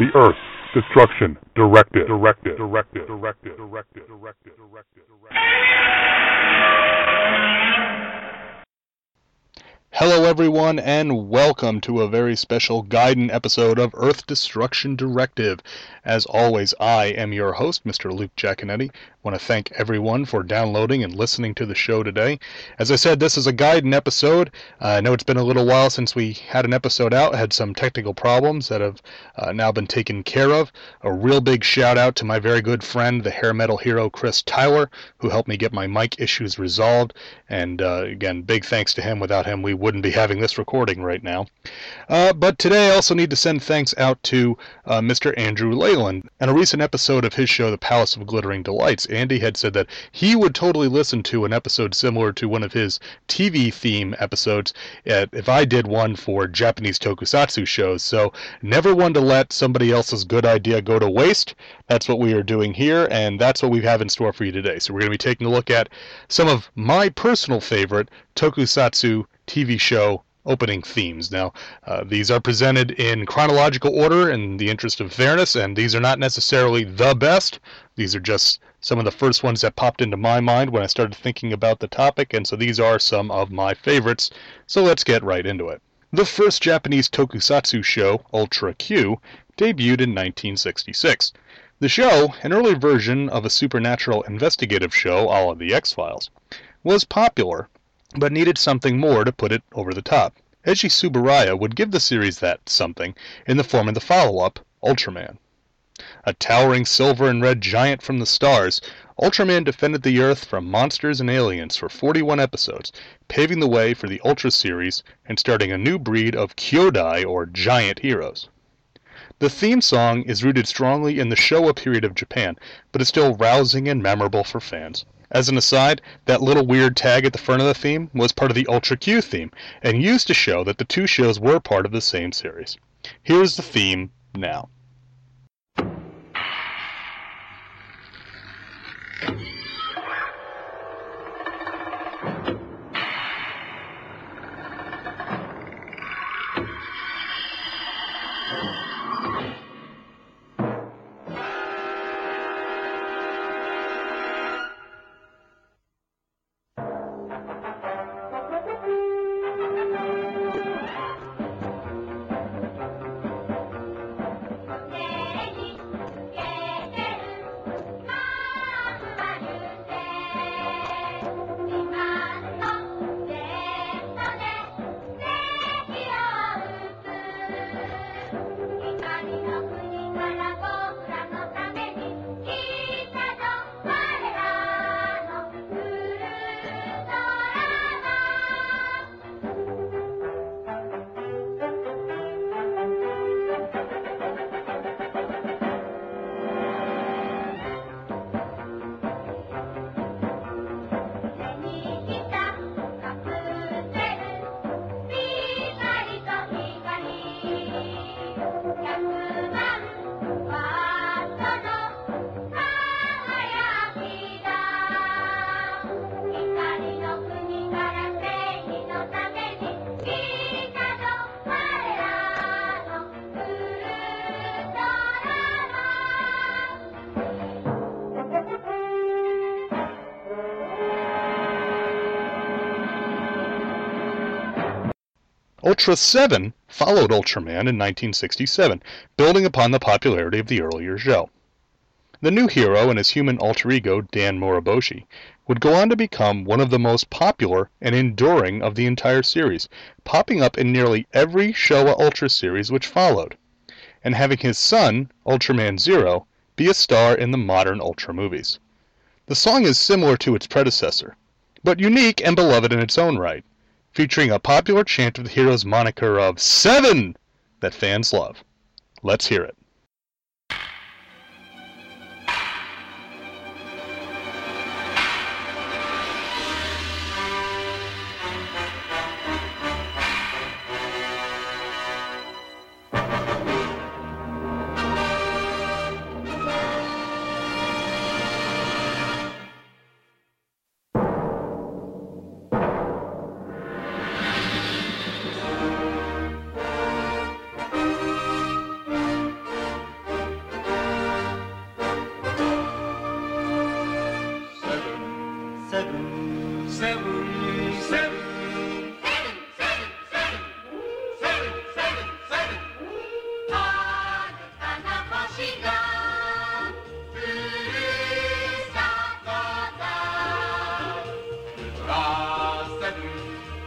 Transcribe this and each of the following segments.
the Earth Destruction Directive. Directive. Directive. Directive. Directive. Directive. Directive. Hello, everyone, and welcome to a very special Gaiden episode of Earth Destruction Directive. As always, I am your host, Mr. Luke Giaconetti. Want to thank everyone for downloading and listening to the show today. As I said, this is a Gaiden episode. Uh, I know it's been a little while since we had an episode out, had some technical problems that have uh, now been taken care of. A real big shout out to my very good friend, the hair metal hero Chris Tyler, who helped me get my mic issues resolved. And uh, again, big thanks to him. Without him, we wouldn't be having this recording right now. Uh, but today I also need to send thanks out to uh, Mr. Andrew Leyland. and a recent episode of his show, The Palace of Glittering Delights, Andy had said that he would totally listen to an episode similar to one of his TV theme episodes if I did one for Japanese tokusatsu shows. So never one to let somebody else's good idea go to waste. That's what we are doing here, and that's what we have in store for you today. So we're going to be taking a look at some of my personal favorite tokusatsu TV show opening themes. Now, uh, these are presented in chronological order in the interest of fairness, and these are not necessarily the best. These are just some of the first ones that popped into my mind when I started thinking about the topic, and so these are some of my favorites. So let's get right into it. The first Japanese tokusatsu show, Ultra Q, debuted in 1966. The show, an early version of a supernatural investigative show a la The X Files, was popular but needed something more to put it over the top. Eiji Tsuburaya would give the series that something in the form of the follow-up, Ultraman. A towering silver and red giant from the stars, Ultraman defended the Earth from monsters and aliens for 41 episodes, paving the way for the Ultra series and starting a new breed of Kyodai or giant heroes. The theme song is rooted strongly in the Showa period of Japan, but is still rousing and memorable for fans. As an aside, that little weird tag at the front of the theme was part of the Ultra Q theme, and used to show that the two shows were part of the same series. Here is the theme now. Ultra 7 followed Ultraman in 1967, building upon the popularity of the earlier show. The new hero and his human alter ego, Dan Moriboshi, would go on to become one of the most popular and enduring of the entire series, popping up in nearly every Showa Ultra series which followed, and having his son, Ultraman Zero, be a star in the modern Ultra movies. The song is similar to its predecessor, but unique and beloved in its own right featuring a popular chant of the hero's moniker of Seven that fans love. Let's hear it.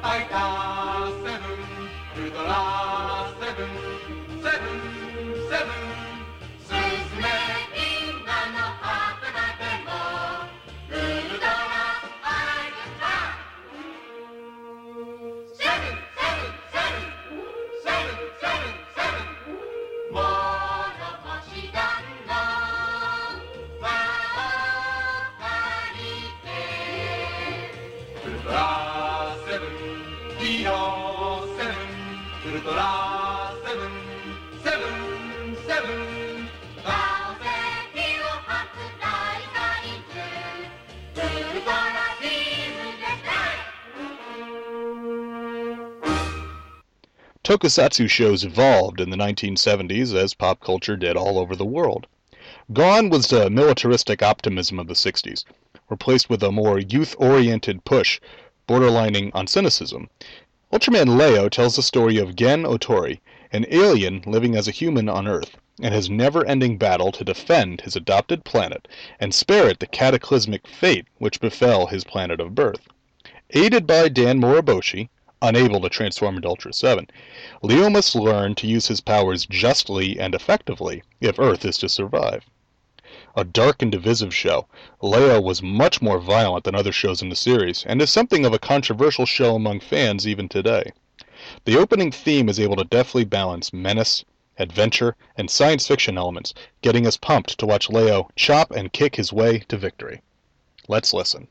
Bye, bye. Tá. Tokusatsu shows evolved in the 1970s as pop culture did all over the world. Gone was the militaristic optimism of the 60s, replaced with a more youth oriented push, borderlining on cynicism. Ultraman Leo tells the story of Gen Otori, an alien living as a human on Earth, and his never ending battle to defend his adopted planet and spare it the cataclysmic fate which befell his planet of birth. Aided by Dan Moriboshi, unable to transform into Ultra 7, Leo must learn to use his powers justly and effectively if Earth is to survive. A dark and divisive show, Leo was much more violent than other shows in the series, and is something of a controversial show among fans even today. The opening theme is able to deftly balance menace, adventure, and science fiction elements, getting us pumped to watch Leo chop and kick his way to victory. Let's listen.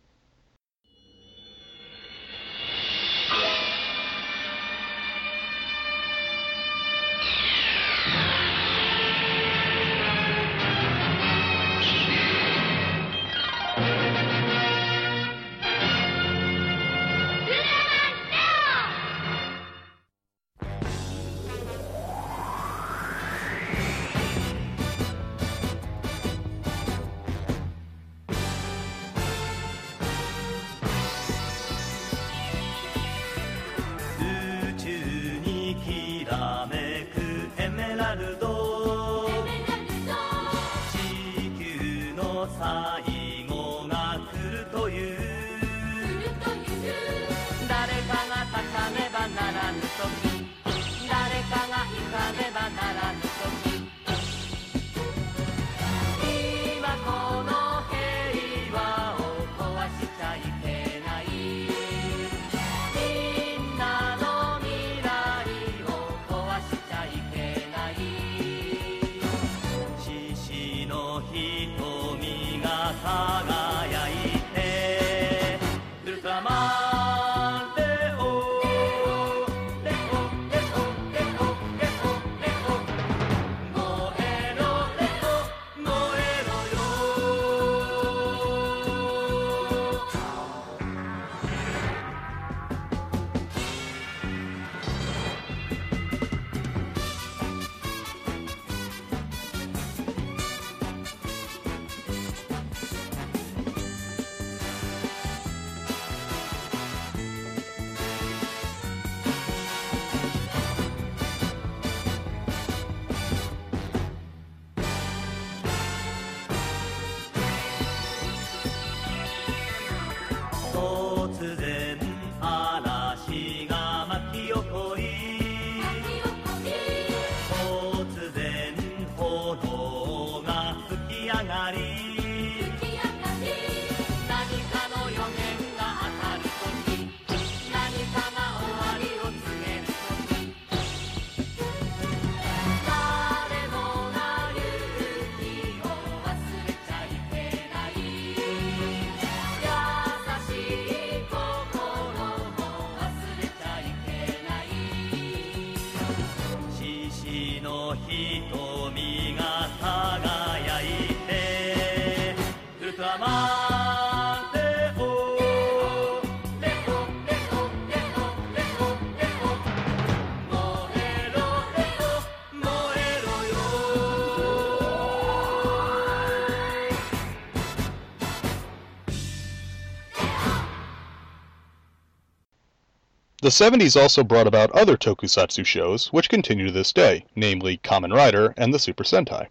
The 70s also brought about other tokusatsu shows which continue to this day, namely Kamen Rider and the Super Sentai.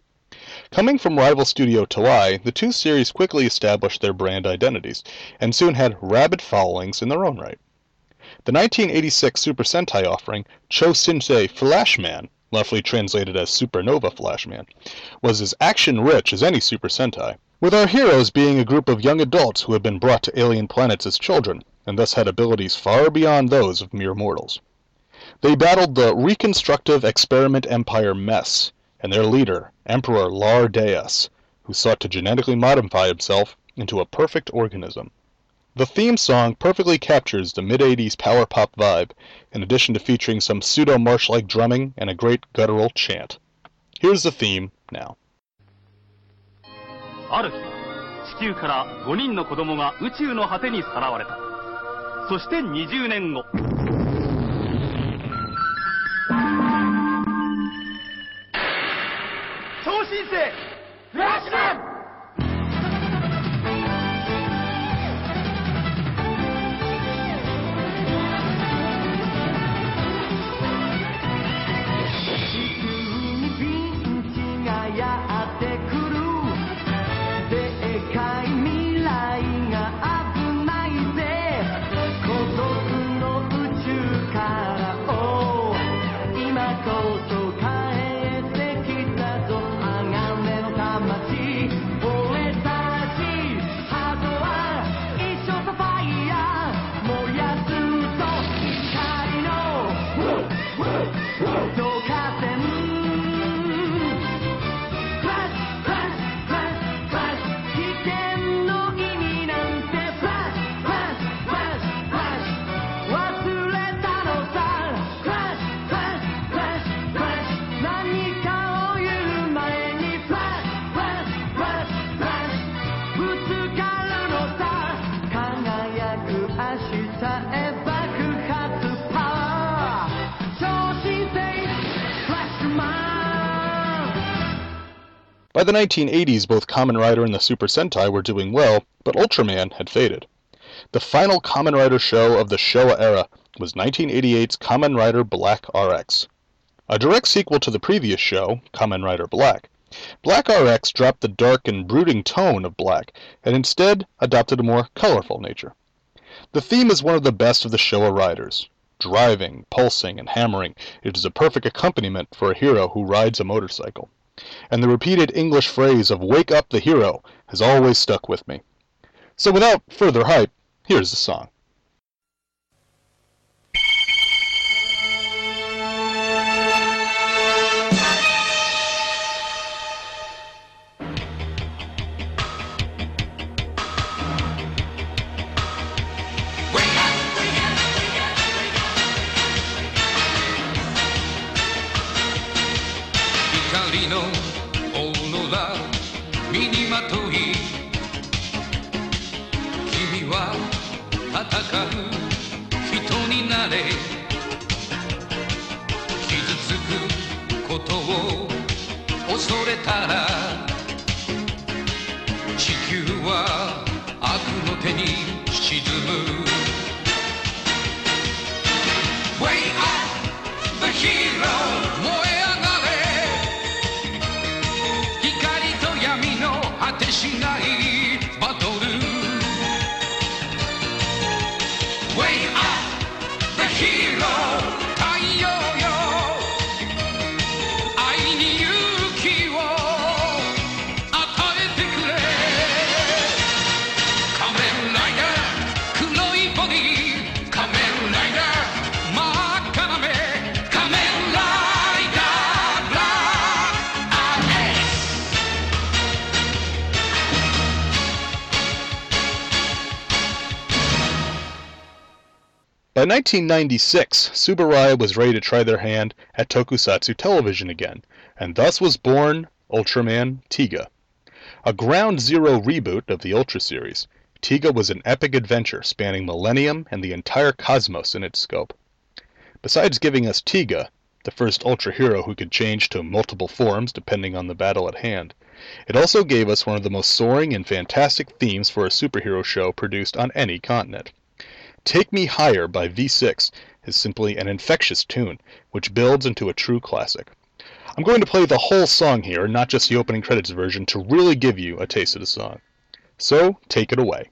Coming from rival studio Toei, the two series quickly established their brand identities and soon had rabid followings in their own right. The 1986 Super Sentai offering, Cho Shinsei Flashman, roughly translated as Supernova Flashman, was as action rich as any Super Sentai, with our heroes being a group of young adults who had been brought to alien planets as children, and thus had abilities far beyond those of mere mortals. They battled the reconstructive experiment empire Mess and their leader, Emperor La Deus, who sought to genetically modify himself into a perfect organism. The theme song perfectly captures the mid 80s power pop vibe, in addition to featuring some pseudo marsh like drumming and a great guttural chant. Here's the theme now. ある日地球から5人の子供が宇宙の果てにさらわれたそして20年後。超新星フラッシュマン By the 1980s, both Kamen Rider and the Super Sentai were doing well, but Ultraman had faded. The final Kamen Rider show of the Showa era was 1988's Kamen Rider Black RX. A direct sequel to the previous show, Kamen Rider Black, Black RX dropped the dark and brooding tone of Black and instead adopted a more colorful nature. The theme is one of the best of the Showa riders. Driving, pulsing, and hammering, it is a perfect accompaniment for a hero who rides a motorcycle and the repeated English phrase of wake up the hero has always stuck with me. So without further hype, here's the song. 恐れたら地球は悪の手に沈む。By 1996, Tsuburaya was ready to try their hand at tokusatsu television again, and thus was born Ultraman Tiga. A ground zero reboot of the Ultra series, Tiga was an epic adventure spanning millennium and the entire cosmos in its scope. Besides giving us Tiga, the first Ultra hero who could change to multiple forms depending on the battle at hand, it also gave us one of the most soaring and fantastic themes for a superhero show produced on any continent. "Take Me Higher" by V6 is simply an infectious tune, which builds into a true classic. I'm going to play the whole song here, not just the opening credits version, to really give you a taste of the song. So take it away.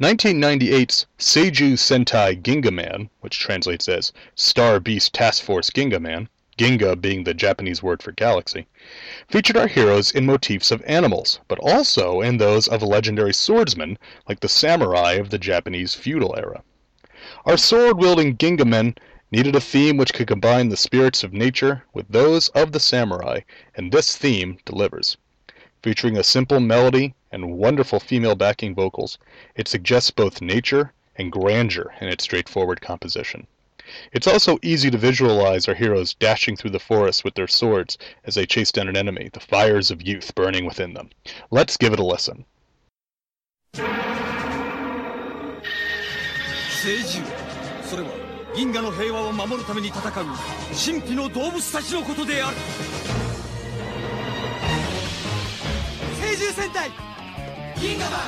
1998's Seiju Sentai Gingaman, which translates as Star Beast Task Force Gingaman, Ginga being the Japanese word for galaxy, featured our heroes in motifs of animals, but also in those of legendary swordsmen like the samurai of the Japanese feudal era. Our sword wielding Gingamen needed a theme which could combine the spirits of nature with those of the samurai, and this theme delivers. Featuring a simple melody and wonderful female backing vocals, it suggests both nature and grandeur in its straightforward composition. It's also easy to visualize our heroes dashing through the forest with their swords as they chase down an enemy, the fires of youth burning within them. Let's give it a listen. 聖獣それは銀河の平和を守るために戦う神秘の動物たちのことである聖獣戦隊 銀河マン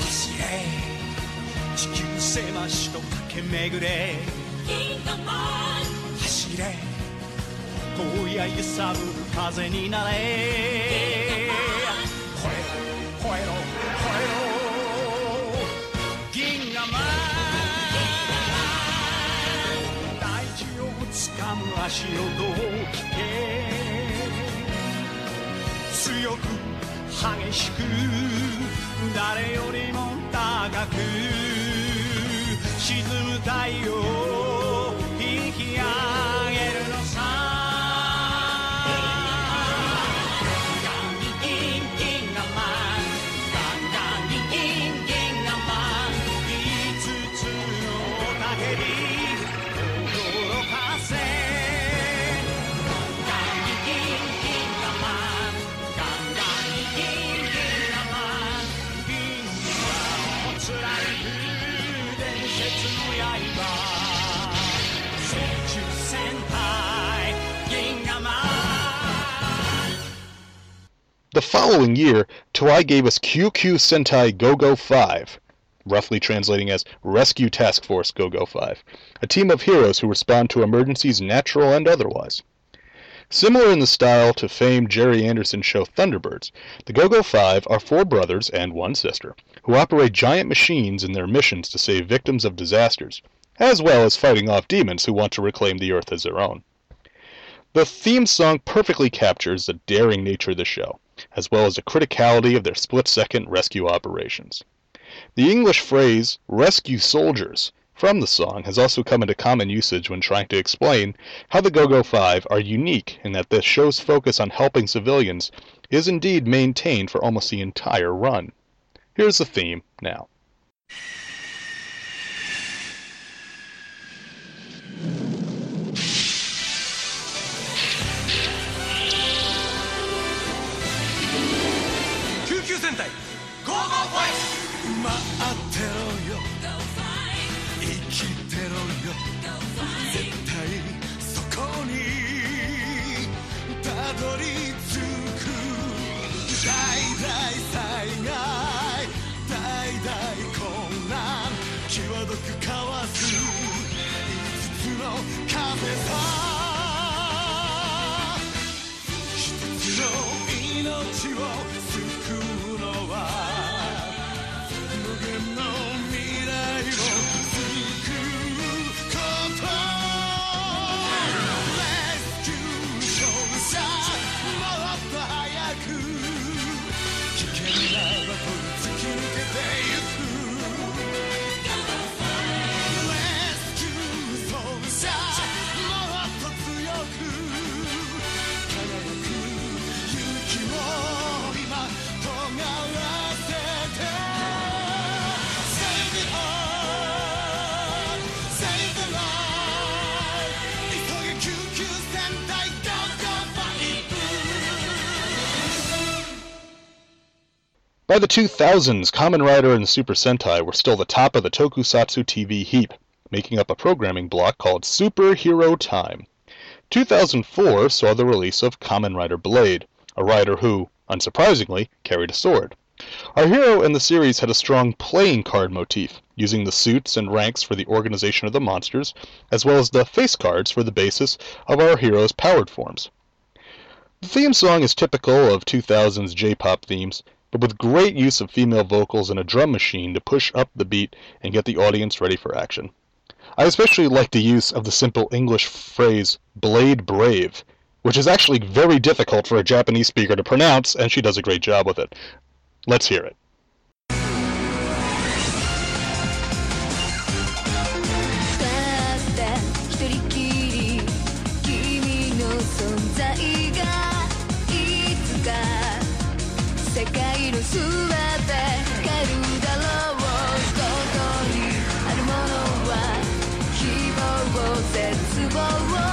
走れ地球狭しと駆け巡れ。銀河マン走れ。遠いや揺さぶる風になれ。吠えろ吠えろ吠えろ。銀河マン大地をつかむ足音を聞け。強く激しく誰よりも高く沈む太陽。Following year, Toei gave us QQ Sentai Go-Go 5, roughly translating as Rescue Task Force Go-Go 5, a team of heroes who respond to emergencies natural and otherwise. Similar in the style to famed Gerry Anderson show Thunderbirds, the Go-Go 5 are four brothers and one sister who operate giant machines in their missions to save victims of disasters, as well as fighting off demons who want to reclaim the Earth as their own. The theme song perfectly captures the daring nature of the show, as well as the criticality of their split second rescue operations. The English phrase, rescue soldiers, from the song has also come into common usage when trying to explain how the Go Go 5 are unique in that the show's focus on helping civilians is indeed maintained for almost the entire run. Here's the theme now. By the 2000s, Kamen Rider and Super Sentai were still the top of the tokusatsu TV heap, making up a programming block called Superhero Time. 2004 saw the release of Kamen Rider Blade, a rider who, unsurprisingly, carried a sword. Our hero in the series had a strong playing card motif, using the suits and ranks for the organization of the monsters, as well as the face cards for the basis of our hero's powered forms. The theme song is typical of 2000's J-pop themes, but with great use of female vocals and a drum machine to push up the beat and get the audience ready for action. I especially like the use of the simple English phrase blade brave, which is actually very difficult for a Japanese speaker to pronounce, and she does a great job with it. Let's hear it. 望ラ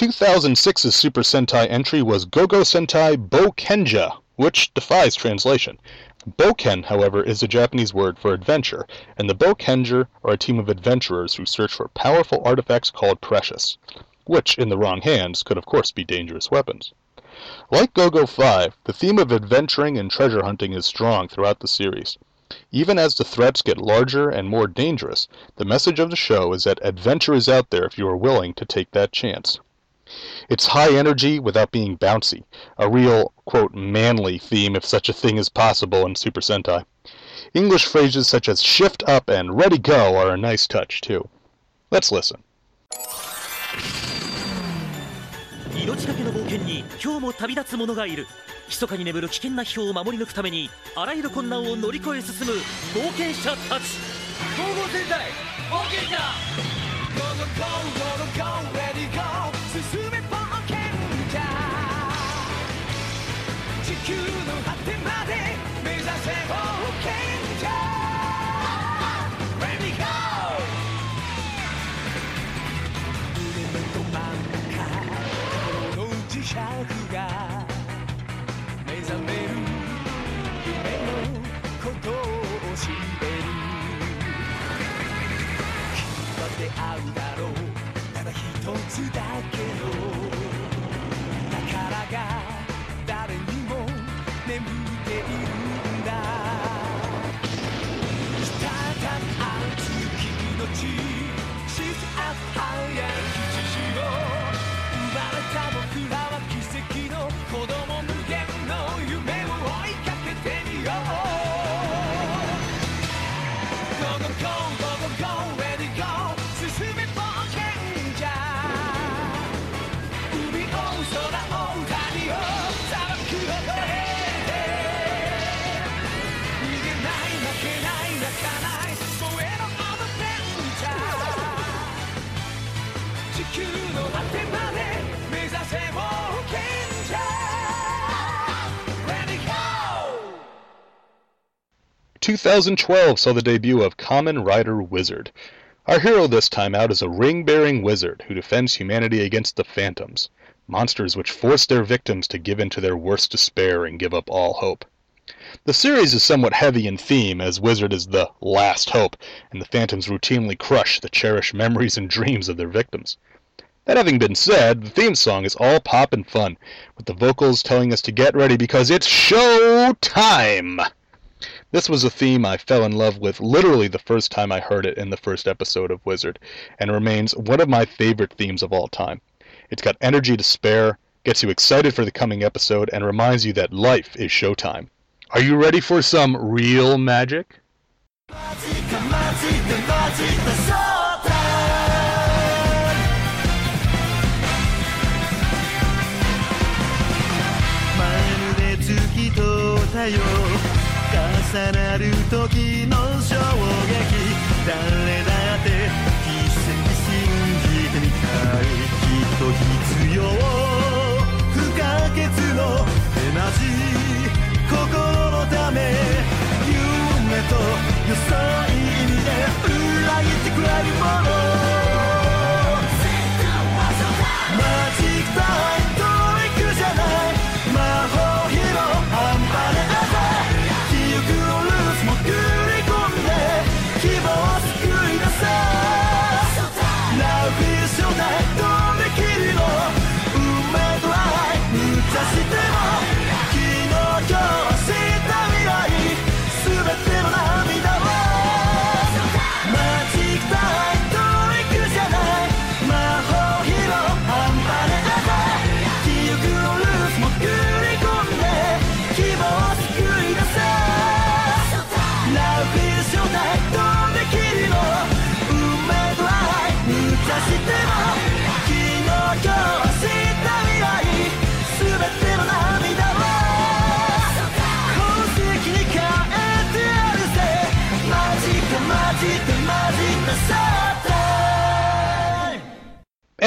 2006's Super Sentai entry was Gogo Sentai Bokenger, which defies translation. Boken, however, is a Japanese word for adventure, and the Bokenger are a team of adventurers who search for powerful artifacts called precious, which, in the wrong hands, could of course be dangerous weapons. Like Gogo 5, the theme of adventuring and treasure hunting is strong throughout the series. Even as the threats get larger and more dangerous, the message of the show is that adventure is out there if you are willing to take that chance. It's high energy without being bouncy, a real, quote, manly theme if such a thing is possible in Super Sentai. English phrases such as shift up and ready go are a nice touch too. Let's listen. 命がけの冒険に今日も旅立つ者がいる密かに眠る危険な秘宝を守り抜くためにあらゆる困難を乗り越え進む冒険者たちゴーゴー戦隊冒険者 Go go go go go 尺が目覚める夢のことを知ってる君は出会うだろう。ただ一つだけの宝が2012 saw the debut of Kamen Rider Wizard. Our hero this time out is a ring-bearing wizard who defends humanity against the Phantoms, monsters which force their victims to give in to their worst despair and give up all hope. The series is somewhat heavy in theme, as Wizard is the last hope, and the Phantoms routinely crush the cherished memories and dreams of their victims. That having been said, the theme song is all pop and fun, with the vocals telling us to get ready because it's show time! This was a theme I fell in love with literally the first time I heard it in the first episode of Wizard, and remains one of my favorite themes of all time. It's got energy to spare, gets you excited for the coming episode, and reminds you that life is showtime. Are you ready for some real magic? ま時の衝撃。誰だって奇跡信じてみたい。きっと必要不可欠のエナジー。心のため夢と予想意味で裏切ってくれるもの。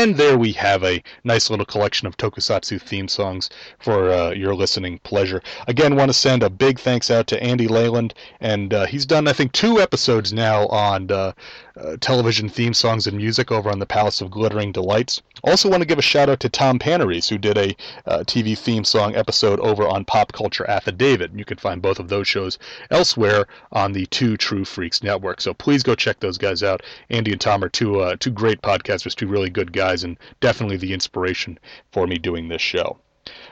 And there we have a nice little collection of tokusatsu theme songs for uh, your listening pleasure. Again, want to send a big thanks out to Andy Leyland, and uh, he's done, I think, two episodes now on uh, uh, television theme songs and music over on the Palace of Glittering Delights. Also, want to give a shout out to Tom Panarese, who did a uh, TV theme song episode over on Pop Culture Affidavit. You can find both of those shows elsewhere on the Two True Freaks network. So please go check those guys out. Andy and Tom are two uh, two great podcasters, two really good guys, and definitely the inspiration for me doing this show.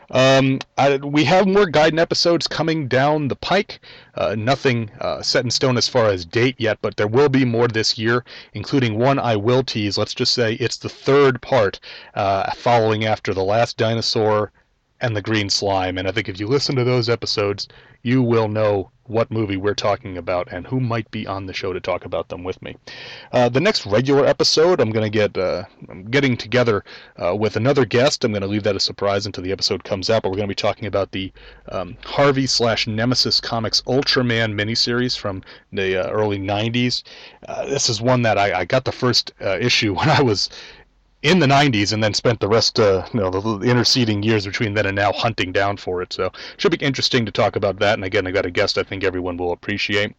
Um, I, we have more Gaiden episodes coming down the pike. Uh, nothing uh, set in stone as far as date yet, but there will be more this year, including one I will tease. Let's just say it's the third part, uh, following after The Last Dinosaur and The Green Slime. And I think if you listen to those episodes, you will know what movie we're talking about and who might be on the show to talk about them with me. Uh, the next regular episode, I'm going to get uh, I'm getting together uh, with another guest. I'm going to leave that a surprise until the episode comes out. But we're going to be talking about the um, Harvey slash Nemesis Comics Ultraman miniseries from the uh, early '90s. Uh, this is one that I, I got the first uh, issue when I was in the 90s and then spent the rest uh, you know the, the interceding years between then and now hunting down for it so it should be interesting to talk about that and again i got a guest i think everyone will appreciate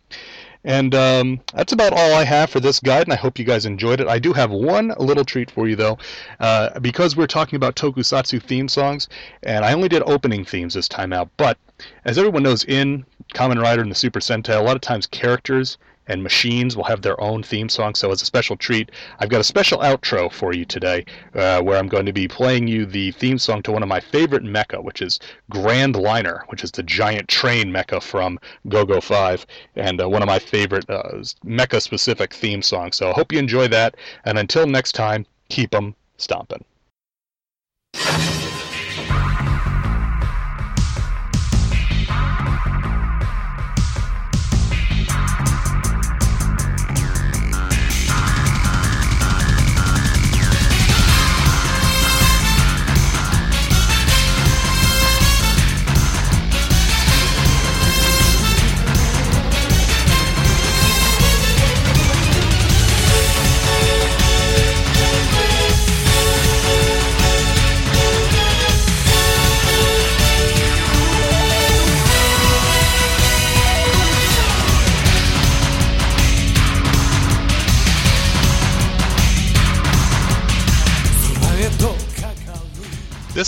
and um, that's about all I have for this Gaiden, and I hope you guys enjoyed it. I do have one little treat for you, though, uh, because we're talking about tokusatsu theme songs, and I only did opening themes this time out. But as everyone knows, in Kamen Rider and the Super Sentai, a lot of times characters and machines will have their own theme song. So, as a special treat, I've got a special outro for you today uh, where I'm going to be playing you the theme song to one of my favorite mecha, which is Grand Liner, which is the giant train mecha from GoGo 5, and uh, one of my favorite uh, mecha specific theme songs. So, I hope you enjoy that. And until next time, keep keep 'em stomping.